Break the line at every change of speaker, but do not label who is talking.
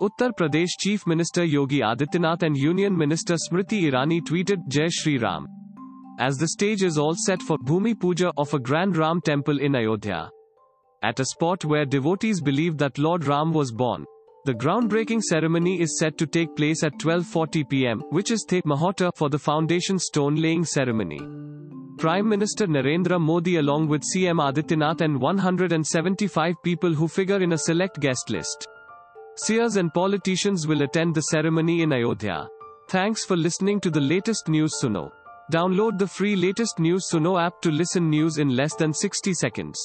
Uttar Pradesh Chief Minister Yogi Adityanath and Union Minister Smriti Irani tweeted Jai Shri Ram. As the stage is all set for Bhumi Puja of a grand Ram temple in Ayodhya. At a spot where devotees believe that Lord Ram was born. The groundbreaking ceremony is set to take place at 12:40 p.m., which is the muhurta for the foundation stone laying ceremony. Prime Minister Narendra Modi along with CM Adityanath and 175 people who figure in a select guest list. Seers and politicians will attend the ceremony in Ayodhya. Thanks for listening to the latest news Suno. Download the free latest news Suno app to listen news in less than 60 seconds.